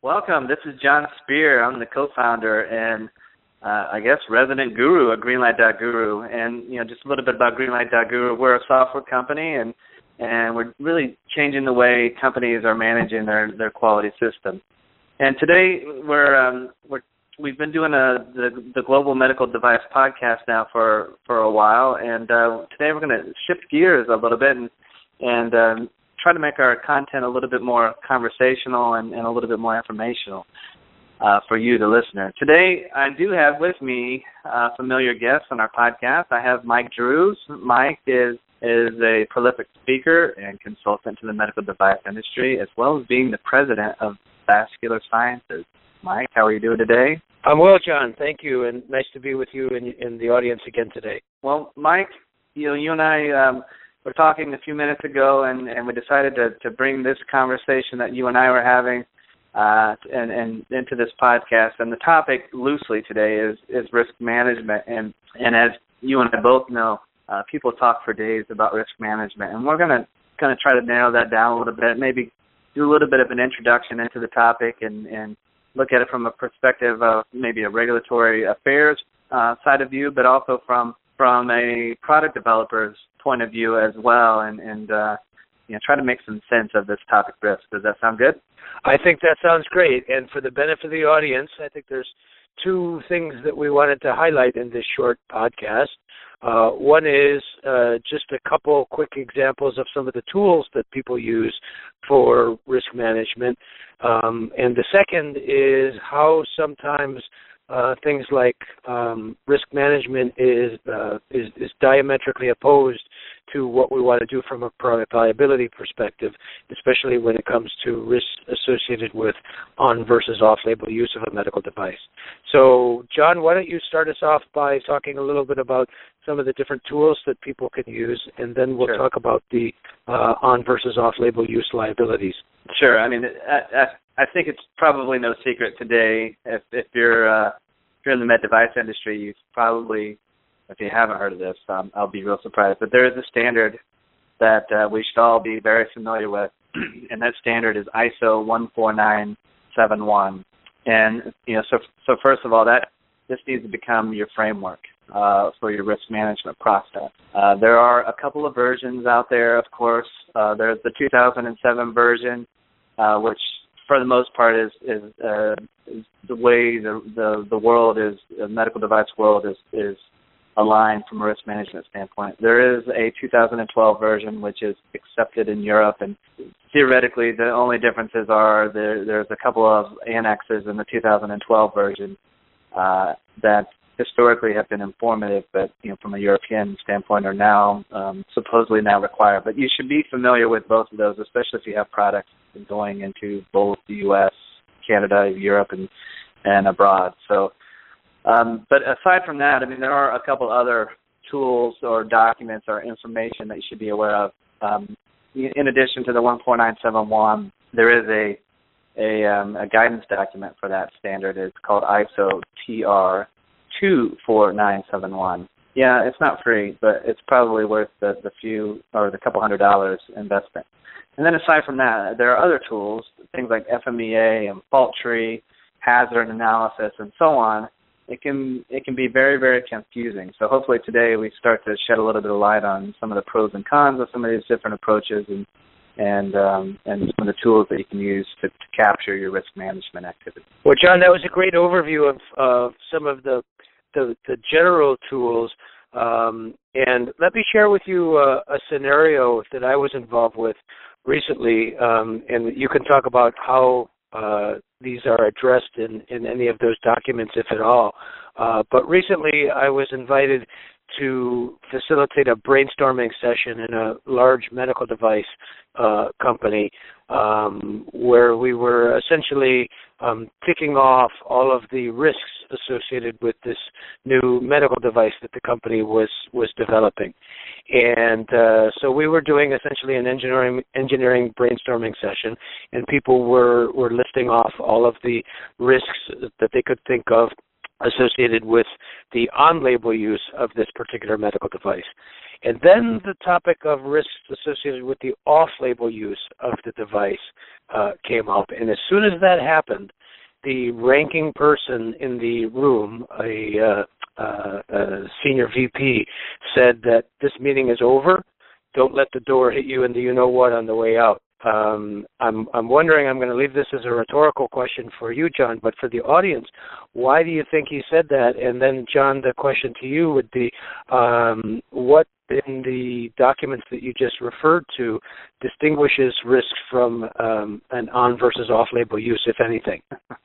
Welcome. This is John Speer. I'm the co-founder and uh, I guess resident guru at Greenlight.guru. And you know, just a little bit about Greenlight.guru. We're a software company, and and we're really changing the way companies are managing their their quality system. And today we're um, we're we've been doing a the, the global medical device podcast now for for a while, and uh, today we're going to shift gears a little bit and and um, try to make our content a little bit more conversational and, and a little bit more informational uh, for you, the listener. Today, I do have with me uh, familiar guests on our podcast. I have Mike Drues. Mike is is a prolific speaker and consultant to the medical device industry, as well as being the president of Vascular Sciences. Mike, how are you doing today? I'm well, John. Thank you, and nice to be with you in, in the audience again today. Well, Mike, you know, you and I um, were talking a few minutes ago, and, and we decided to, to bring this conversation that you and I were having uh, and, and into this podcast. And the topic loosely today is, is risk management. And, and as you and I both know, uh, people talk for days about risk management, and we're going to kind of try to narrow that down a little bit, maybe do a little bit of an introduction into the topic and, and look at it from a perspective of maybe a regulatory affairs uh, side of view, but also from from a product developer's point of view as well, and and uh, you know try to make some sense of this topic risk. Does that sound good? I think that sounds great. And for the benefit of the audience, I think there's two things that we wanted to highlight in this short podcast. Uh, one is uh, just a couple quick examples of some of the tools that people use for risk management. Um, and the second is how sometimes uh, things like um, risk management is, uh, is, is diametrically opposed to what we want to do from a product liability perspective, especially when it comes to risks associated with on versus off-label use of a medical device. So, John, why don't you start us off by talking a little bit about some of the different tools that people can use, and then we'll sure. talk about the uh, on versus off-label use liabilities. Sure. I mean, I, think it's probably no secret today if if you're uh, if you're in the med device industry, you've probably if you haven't heard of this, um, I'll be real surprised. But there is a standard that uh, we should all be very familiar with, and that standard is ISO 14971. And you know, so so first of all, that this needs to become your framework uh, for your risk management process. Uh, there are a couple of versions out there, of course. Uh, there's the 2007 version, uh, which for the most part is is, uh, is the way the, the the world is the medical device world is is aligned from a risk management standpoint. There is a 2012 version which is accepted in Europe, and theoretically the only differences are there, there's a couple of annexes in the 2012 version uh, that historically have been informative, but you know from a European standpoint are now um, supposedly now required. But you should be familiar with both of those, especially if you have products going into both the U.S., Canada, Europe, and and abroad. So um, but aside from that, I mean, there are a couple other tools or documents or information that you should be aware of. Um, in addition to the 14971, there is a a, um, a guidance document for that standard. It's called ISO TR 24971. Yeah, it's not free, but it's probably worth the, the few or the couple hundred dollars investment. And then aside from that, there are other tools, things like FMEA and fault tree, hazard analysis, and so on, it can it can be very very confusing. So hopefully today we start to shed a little bit of light on some of the pros and cons of some of these different approaches and and um, and some of the tools that you can use to, to capture your risk management activity. Well, John, that was a great overview of uh, some of the, the, the general tools. Um, and let me share with you uh, a scenario that I was involved with recently, um, and you can talk about how uh, these are addressed in, in any of those documents, if at all. Uh, but recently, I was invited to facilitate a brainstorming session in a large medical device uh, company um, where we were essentially um, ticking off all of the risks associated with this new medical device that the company was was developing. And uh, so we were doing essentially an engineering engineering brainstorming session, and people were were listing off all of the risks that they could think of associated with the on-label use of this particular medical device. And then the topic of risks associated with the off-label use of the device uh, came up. And as soon as that happened, the ranking person in the room, a, uh, uh, a senior VP, said that this meeting is over. Don't let the door hit you into you know what on the way out. Um, I'm I'm wondering. I'm going to leave this as a rhetorical question for you, John, but for the audience, why do you think he said that? And then, John, the question to you would be, um, what in the documents that you just referred to distinguishes risk from um, an on versus off-label use, if anything?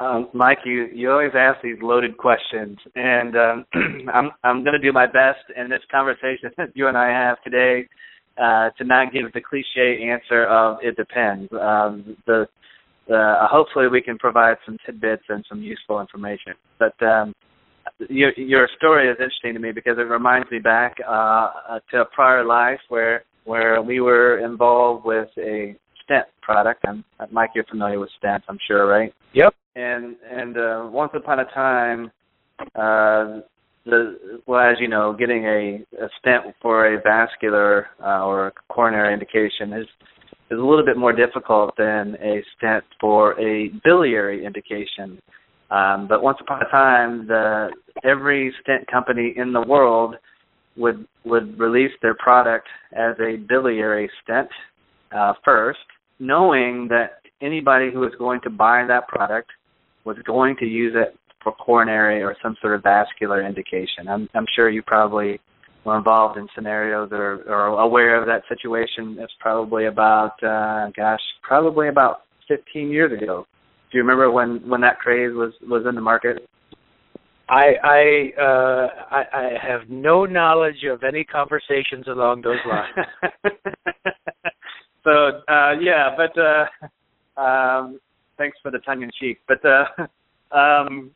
Um, Mike, you, you always ask these loaded questions, and um, I'm I'm going to do my best in this conversation that you and I have today uh, to not give the cliche answer of it depends. Um, the uh, hopefully we can provide some tidbits and some useful information. But um, your your story is interesting to me because it reminds me back uh, to a prior life where where we were involved with a stent product. And Mike, you're familiar with stents, I'm sure, right? Yep. And and uh, once upon a time, uh, the well, as you know, getting a, a stent for a vascular uh, or a coronary indication is is a little bit more difficult than a stent for a biliary indication. Um, but once upon a time, the every stent company in the world would would release their product as a biliary stent uh, first, knowing that anybody who was going to buy that product was going to use it for coronary or some sort of vascular indication. I'm, I'm sure you probably were involved in scenarios or, or aware of that situation. It's probably about, uh, gosh, probably about 15 years ago. Do you remember when when that craze was was in the market? I I uh I, I have no knowledge of any conversations along those lines. so uh yeah, but uh um thanks for the tongue in cheek. But uh um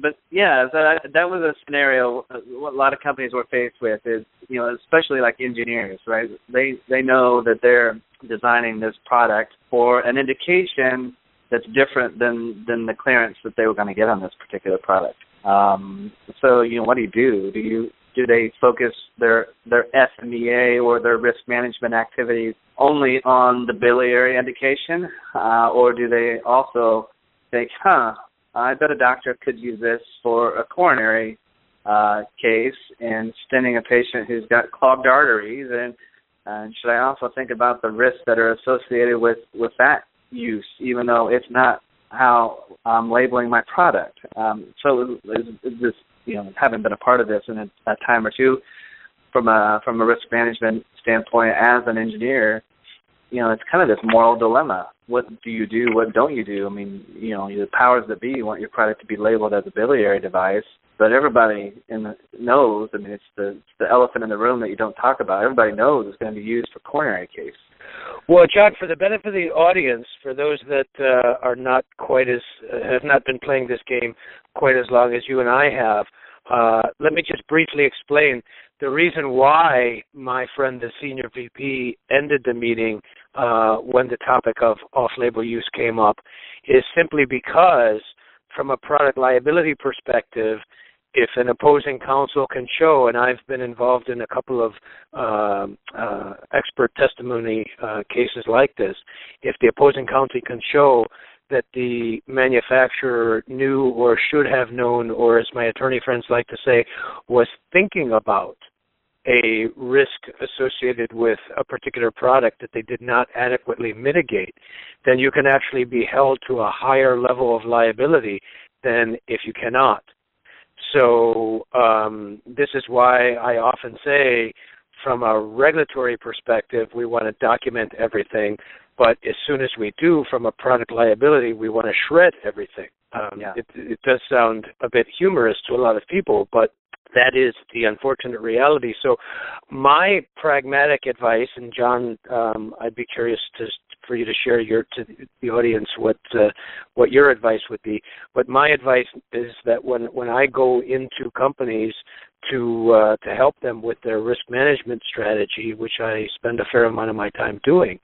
but yeah, that, that was a scenario uh, what a lot of companies were faced with is you know especially like engineers, right? They they know that they're designing this product for an indication that's different than than the clearance that they were going to get on this particular product. Um, so you know, what do you do? Do you do they focus their their FMEA or their risk management activities only on the biliary indication, uh, or do they also think, huh, I bet a doctor could use this for a coronary uh, case and stenting a patient who's got clogged arteries, and, should I also think about the risks that are associated with with that use, even though it's not how I'm labeling my product. Um, so this, you know, having been a part of this in a, a time or two, from a from a risk management standpoint, as an engineer, you know, it's kind of this moral dilemma. What do you do? What don't you do? I mean, you know, the powers that be want your product to be labeled as a biliary device, but everybody in the, knows. I mean, it's the it's the elephant in the room that you don't talk about. Everybody knows it's going to be used for coronary case. Well, John, for the benefit of the audience, for those that uh, are not quite as uh, have not been playing this game quite as long as you and I have, uh, let me just briefly explain the reason why my friend, the senior VP, ended the meeting uh, when the topic of off-label use came up is simply because, from a product liability perspective, if an opposing counsel can show, and I've been involved in a couple of uh, uh, expert testimony uh, cases like this, if the opposing counsel can show that the manufacturer knew or should have known, or as my attorney friends like to say, was thinking about a risk associated with a particular product that they did not adequately mitigate, then you can actually be held to a higher level of liability than if you cannot. So um, this is why I often say, from a regulatory perspective, we want to document everything, but as soon as we do, from a product liability, we want to shred everything. Um, yeah. it, it does sound a bit humorous to a lot of people, but that is the unfortunate reality. So, my pragmatic advice, and John, um, I'd be curious to for you to share your to the audience what uh, what your advice would be. But my advice is that when when I go into companies to uh, to help them with their risk management strategy, which I spend a fair amount of my time doing,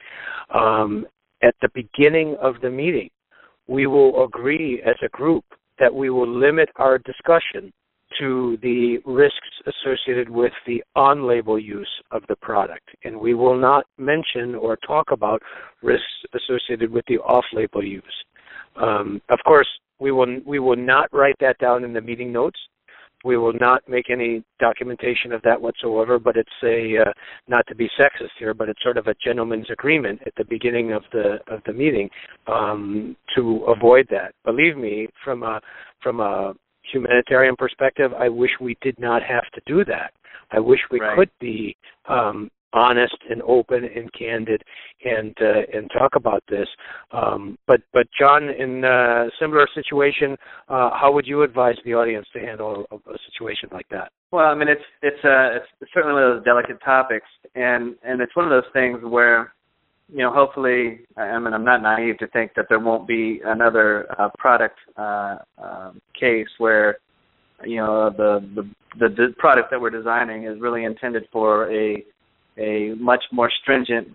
um, at the beginning of the meeting, we will agree as a group that we will limit our discussion to the risks associated with the on label use of the product. And we will not mention or talk about risks associated with the off label use. Um, of course, we will, we will not write that down in the meeting notes. We will not make any documentation of that whatsoever, but it's a uh, not to be sexist here, but it's sort of a gentleman's agreement at the beginning of the of the meeting um, to avoid that. Believe me, from a from a humanitarian perspective, I wish we did not have to do that. I wish we right. could be um, honest and open and candid and uh, and talk about this. Um, but but John, in a similar situation, uh, how would you advise the audience to handle a, a situation like that? Well, I mean, it's it's uh, it's certainly one of those delicate topics, and and it's one of those things where you know, hopefully, I mean, I'm not naive to think that there won't be another uh, product uh, um, case where, you know, the, the the the product that we're designing is really intended for a a much more stringent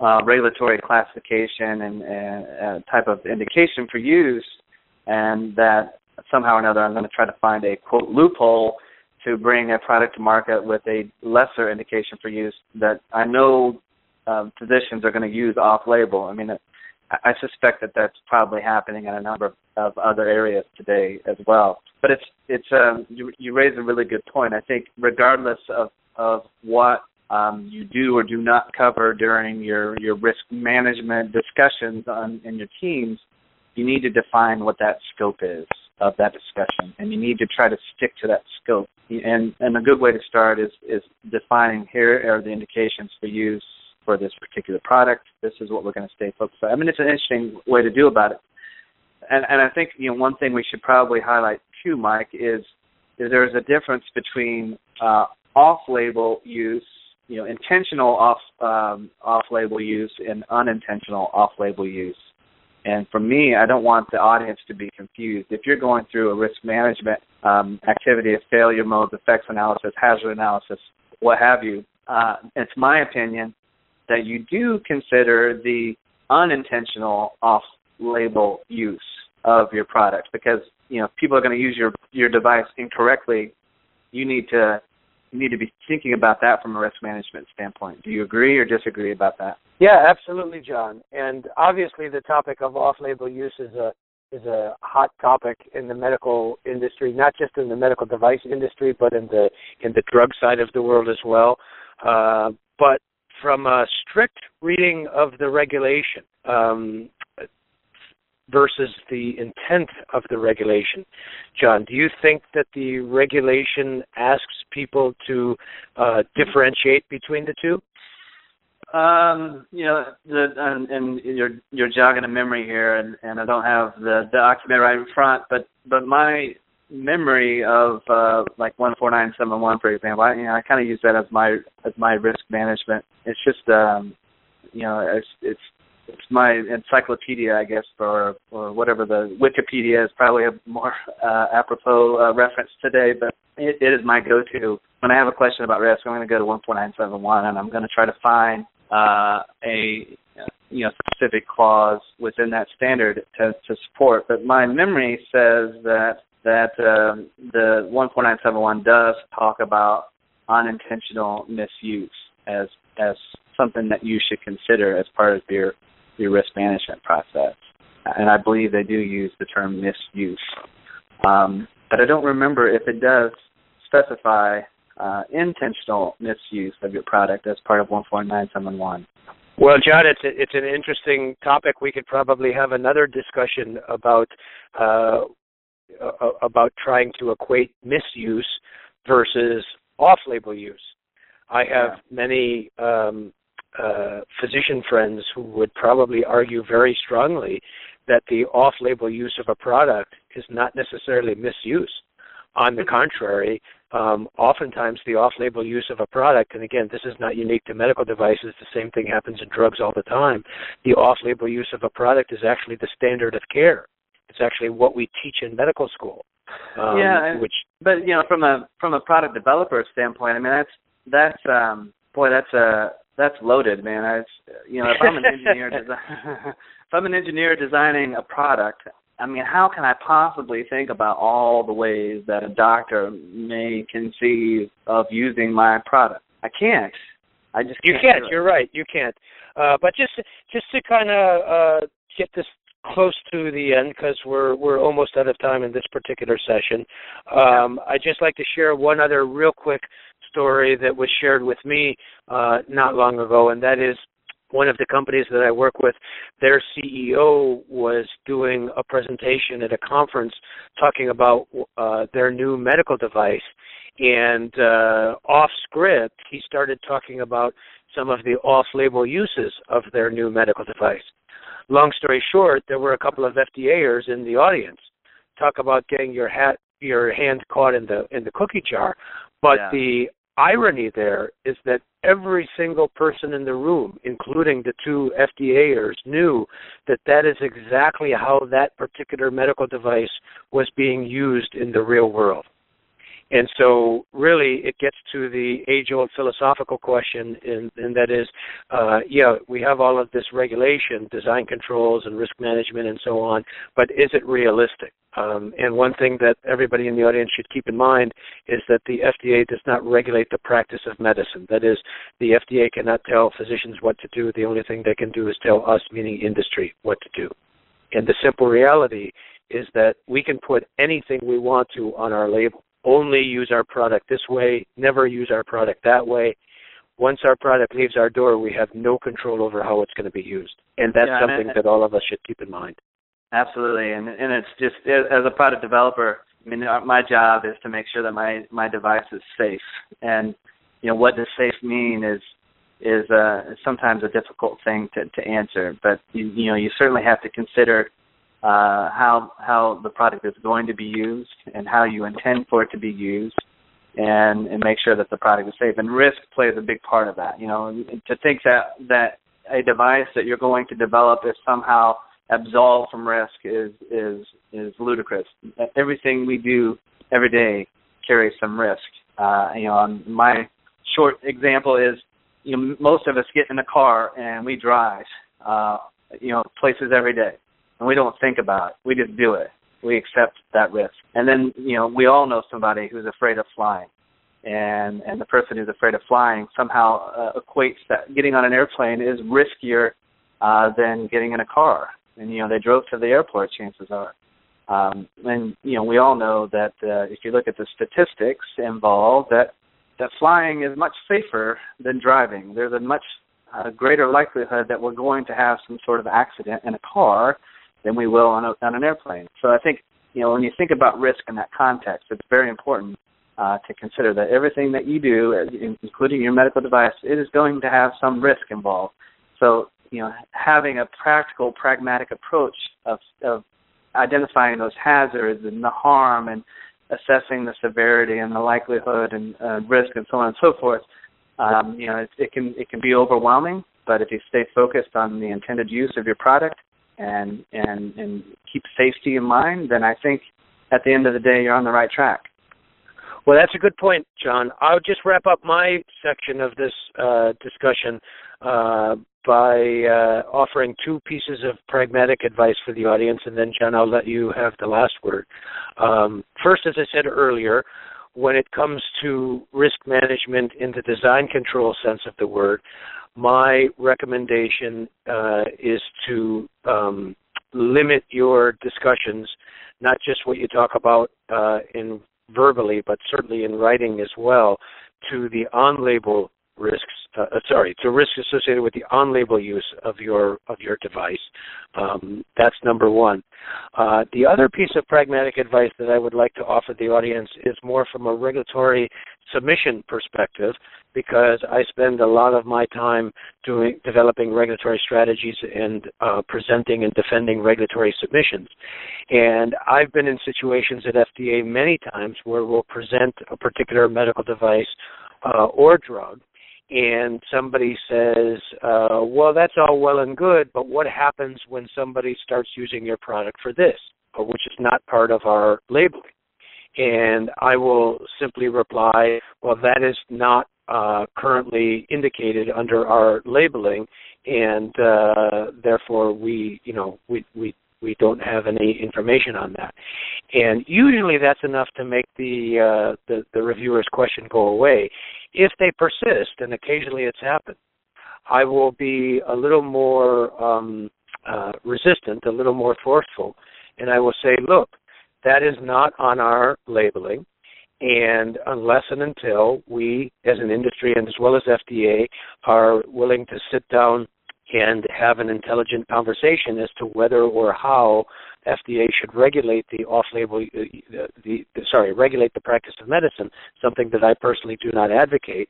uh, regulatory classification and, and uh, type of indication for use, and that somehow or another I'm going to try to find a quote loophole to bring a product to market with a lesser indication for use that I know um, physicians are going to use off-label. I mean, I suspect that that's probably happening in a number of, of other areas today as well. But it's it's um, you you raise a really good point. I think regardless of of what um, you do or do not cover during your your risk management discussions on in your teams, you need to define what that scope is of that discussion, and you need to try to stick to that scope. And and a good way to start is is defining here are the indications for use for this particular product. This is what we're going to stay focused on. I mean, it's an interesting way to do about it. And, and I think you know one thing we should probably highlight too, Mike, is, is there's a difference between uh, off-label use, you know, intentional off um, off-label use and unintentional off-label use. And for me, I don't want the audience to be confused. If you're going through a risk management um, activity of failure modes, effects analysis, hazard analysis, what have you, uh, it's my opinion that you do consider the unintentional off-label use of your product? Because you know people are going to use your your device incorrectly. You need to you need to be thinking about that from a risk management standpoint. Do you agree or disagree about that? Yeah absolutely john. And obviously the topic of off-label use is a is a hot topic in the medical industry not just in the medical device industry but in the in the drug side of the world as well. Uh, but from a strict reading of the regulation um, versus the intent of the regulation. John, do you think that the regulation asks people to uh, differentiate between the two? Um, you know, the and, and you're you're jogging a memory here, and, and I don't have the document right in front, but but my memory of uh, like 14971, for example. I, you know, I kind of use that as my as my risk management. It's just um, you know, it's it's it's my encyclopedia, I guess, or or whatever the Wikipedia is probably a more uh, apropos uh, reference today, but it, it is my go-to when I have a question about risk. I'm going to go to 14971, and I'm going to try to find uh, a you know specific clause within that standard to, to support. But my memory says that that um, the 14971 does talk about unintentional misuse as as something that you should consider as part of your your risk management process. And I believe they do use the term misuse. Um, but I don't remember if it does specify uh, intentional misuse of your product as part of 14971. Well, John, it's a, it's an interesting topic. We could probably have another discussion about uh, uh, about trying to equate misuse versus off-label use. I have yeah. many um, uh, physician friends who would probably argue very strongly that the off-label use of a product is not necessarily misuse. On the mm-hmm. contrary, um, oftentimes the off-label use of a product, and again, this is not unique to medical devices. The same thing happens in drugs all the time. The off-label use of a product is actually the standard of care. It's actually what we teach in medical school. Um, yeah, which but you know from a from a product developer standpoint, I mean that's that's um boy that's a uh, that's loaded, man. I you know if I'm an engineer desi- if I'm an engineer designing a product, I mean, how can I possibly think about all the ways that a doctor may conceive of using my product? I can't. I just you can't. can't. You're right. You can't. Uh, but just just to kind of uh, get this close to the end because we're we're almost out of time in this particular session. Um, I'd just like to share one other real quick story that was shared with me uh, not long ago, and that is one of the companies that I work with, their CEO was doing a presentation at a conference talking about uh, their new medical device. And uh, off script, he started talking about some of the off label uses of their new medical device. Long story short, there were a couple of FDAers in the audience. Talk about getting your hat your hand caught in the in the cookie jar. But Yeah. the irony there is that every single person in the room, including the two FDAers, knew that that is exactly how that particular medical device was being used in the real world. And so, really, it gets to the age-old philosophical question, and, and that is, uh, yeah, we have all of this regulation, design controls, and risk management, and so on, but is it realistic? Um, and one thing that everybody in the audience should keep in mind is that the FDA does not regulate the practice of medicine. That is, the FDA cannot tell physicians what to do. The only thing they can do is tell us, meaning industry, what to do. And the simple reality is that we can put anything we want to on our label. Only use our product this way, never use our product that way. Once our product leaves our door, we have no control over how it's going to be used. And that's Yeah, and something I- that all of us should keep in mind. Absolutely, and and it's just as a product developer. I mean, my job is to make sure that my my device is safe, and you know what does safe mean is is uh, sometimes a difficult thing to to answer. But you, you know, you certainly have to consider uh, how how the product is going to be used and how you intend for it to be used, and and make sure that the product is safe. And risk plays a big part of that. You know, to think that that a device that you're going to develop is somehow absolved from risk is is is ludicrous. Everything we do every day carries some risk. Uh, you know, um, my short example is, you know, most of us get in a car and we drive, uh, you know, places every day, and we don't think about it. We just do it. We accept that risk, and then you know, we all know somebody who's afraid of flying. And and the person who's afraid of flying somehow uh, equates that getting on an airplane is riskier uh, than getting in a car and you know they drove to the airport. Chances are, um, and you know we all know that uh, if you look at the statistics involved, that that flying is much safer than driving. There's a much uh, greater likelihood that we're going to have some sort of accident in a car than we will on, a, on an airplane. So I think you know when you think about risk in that context, it's very important uh, to consider that everything that you do, including your medical device, it is going to have some risk involved. So you know, having a practical, pragmatic approach of, of identifying those hazards and the harm and assessing the severity and the likelihood and uh, risk and so on and so forth. Um, you know, it, it can it can be overwhelming, but if you stay focused on the intended use of your product and and and keep safety in mind, then I think at the end of the day you're on the right track. Well, that's a good point, John. I'll just wrap up my section of this uh, discussion uh, by uh, offering two pieces of pragmatic advice for the audience, and then, John, I'll let you have the last word. Um, first, as I said earlier, when it comes to risk management in the design control sense of the word, my recommendation uh, is to um, limit your discussions, not just what you talk about uh, in verbally, but certainly in writing as well, to the on-label risks. Uh, sorry, to risks associated with the on-label use of your of your device. Um, that's number one. Uh, the other piece of pragmatic advice that I would like to offer the audience is more from a regulatory submission perspective, because I spend a lot of my time doing developing regulatory strategies and uh, presenting and defending regulatory submissions. And I've been in situations at FDA many times where we'll present a particular medical device uh, or drug, and somebody says, uh, "Well, that's all well and good, but what happens when somebody starts using your product for this, or which is not part of our labeling?" And I will simply reply, "Well, that is not uh, currently indicated under our labeling, and uh, therefore we, you know, we we we don't have any information on that. And usually that's enough to make the uh, the, the reviewer's question go away. If they persist, and occasionally it's happened, I will be a little more um, uh, resistant, a little more forceful, and I will say, look, that is not on our labeling. And unless and until we, as an industry and as well as FDA, are willing to sit down and have an intelligent conversation as to whether or how FDA should regulate the off-label, uh, the, the, sorry, regulate the practice of medicine, something that I personally do not advocate.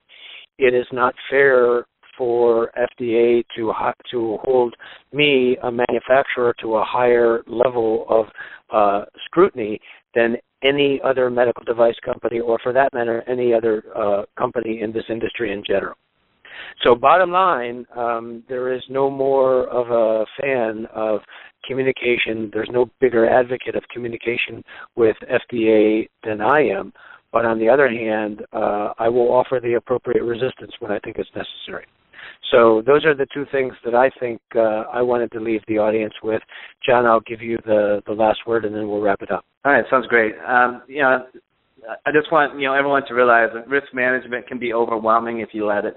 It is not fair for FDA to to hold me, a manufacturer, to a higher level of uh, scrutiny than any other medical device company, or for that matter, any other uh, company in this industry in general. So, bottom line, um, there is no more of a fan of communication. There's no bigger advocate of communication with FDA than I am. But on the other hand, uh, I will offer the appropriate resistance when I think it's necessary. So those are the two things that I think uh, I wanted to leave the audience with. John, I'll give you the the last word, and then we'll wrap it up. All right, sounds great. Um, you know, I just want you know everyone to realize that risk management can be overwhelming if you let it.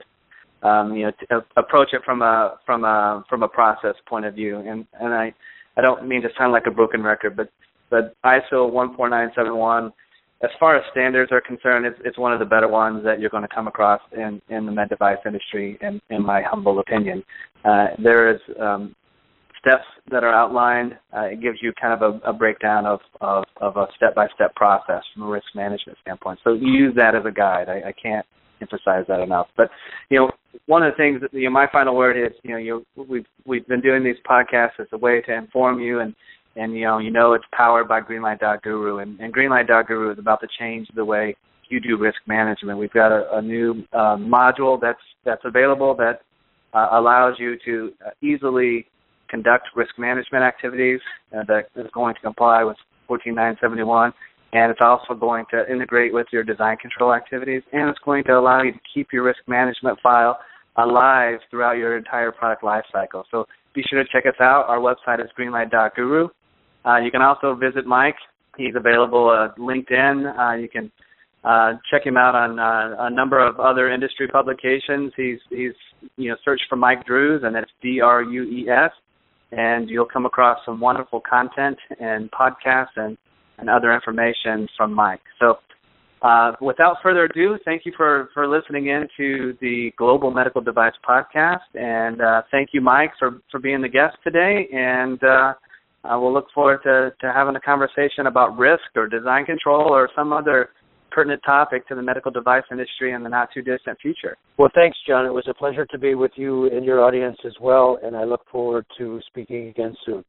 Um, you know, to approach it from a from a from a process point of view, and and I I don't mean to sound like a broken record, but but ISO 14971 as far as standards are concerned, it's, it's one of the better ones that you're going to come across in, in the med device industry, in, in my humble opinion. Uh, there is um, steps that are outlined. Uh, it gives you kind of a, a breakdown of, of, of a step-by-step process from a risk management standpoint. So use that as a guide. I, I can't emphasize that enough. But you know, one of the things that you know, my final word is, you know, you we've we've been doing these podcasts as a way to inform you and and you know you know it's powered by Greenlight.guru, and, and Greenlight.guru is about to change the way you do risk management. We've got a, a new uh, module that's that's available that uh, allows you to uh, easily conduct risk management activities uh, that is going to comply with 14971 and it's also going to integrate with your design control activities and it's going to allow you to keep your risk management file alive throughout your entire product lifecycle. So be sure to check us out. Our website is greenlight.guru. Uh, you can also visit Mike. He's available at LinkedIn. Uh, you can uh, check him out on uh, a number of other industry publications. He's he's you know search for Mike Drues and that's D R U E S, and you'll come across some wonderful content and podcasts and and other information from Mike. So. Uh, without further ado, thank you for, for listening in to the Global Medical Device Podcast, and uh, thank you, Mike, for, for being the guest today. And uh, we'll look forward to, to having a conversation about risk or design control or some other pertinent topic to the medical device industry in the not too distant future. Well, thanks, John. It was a pleasure to be with you and your audience as well, and I look forward to speaking again soon.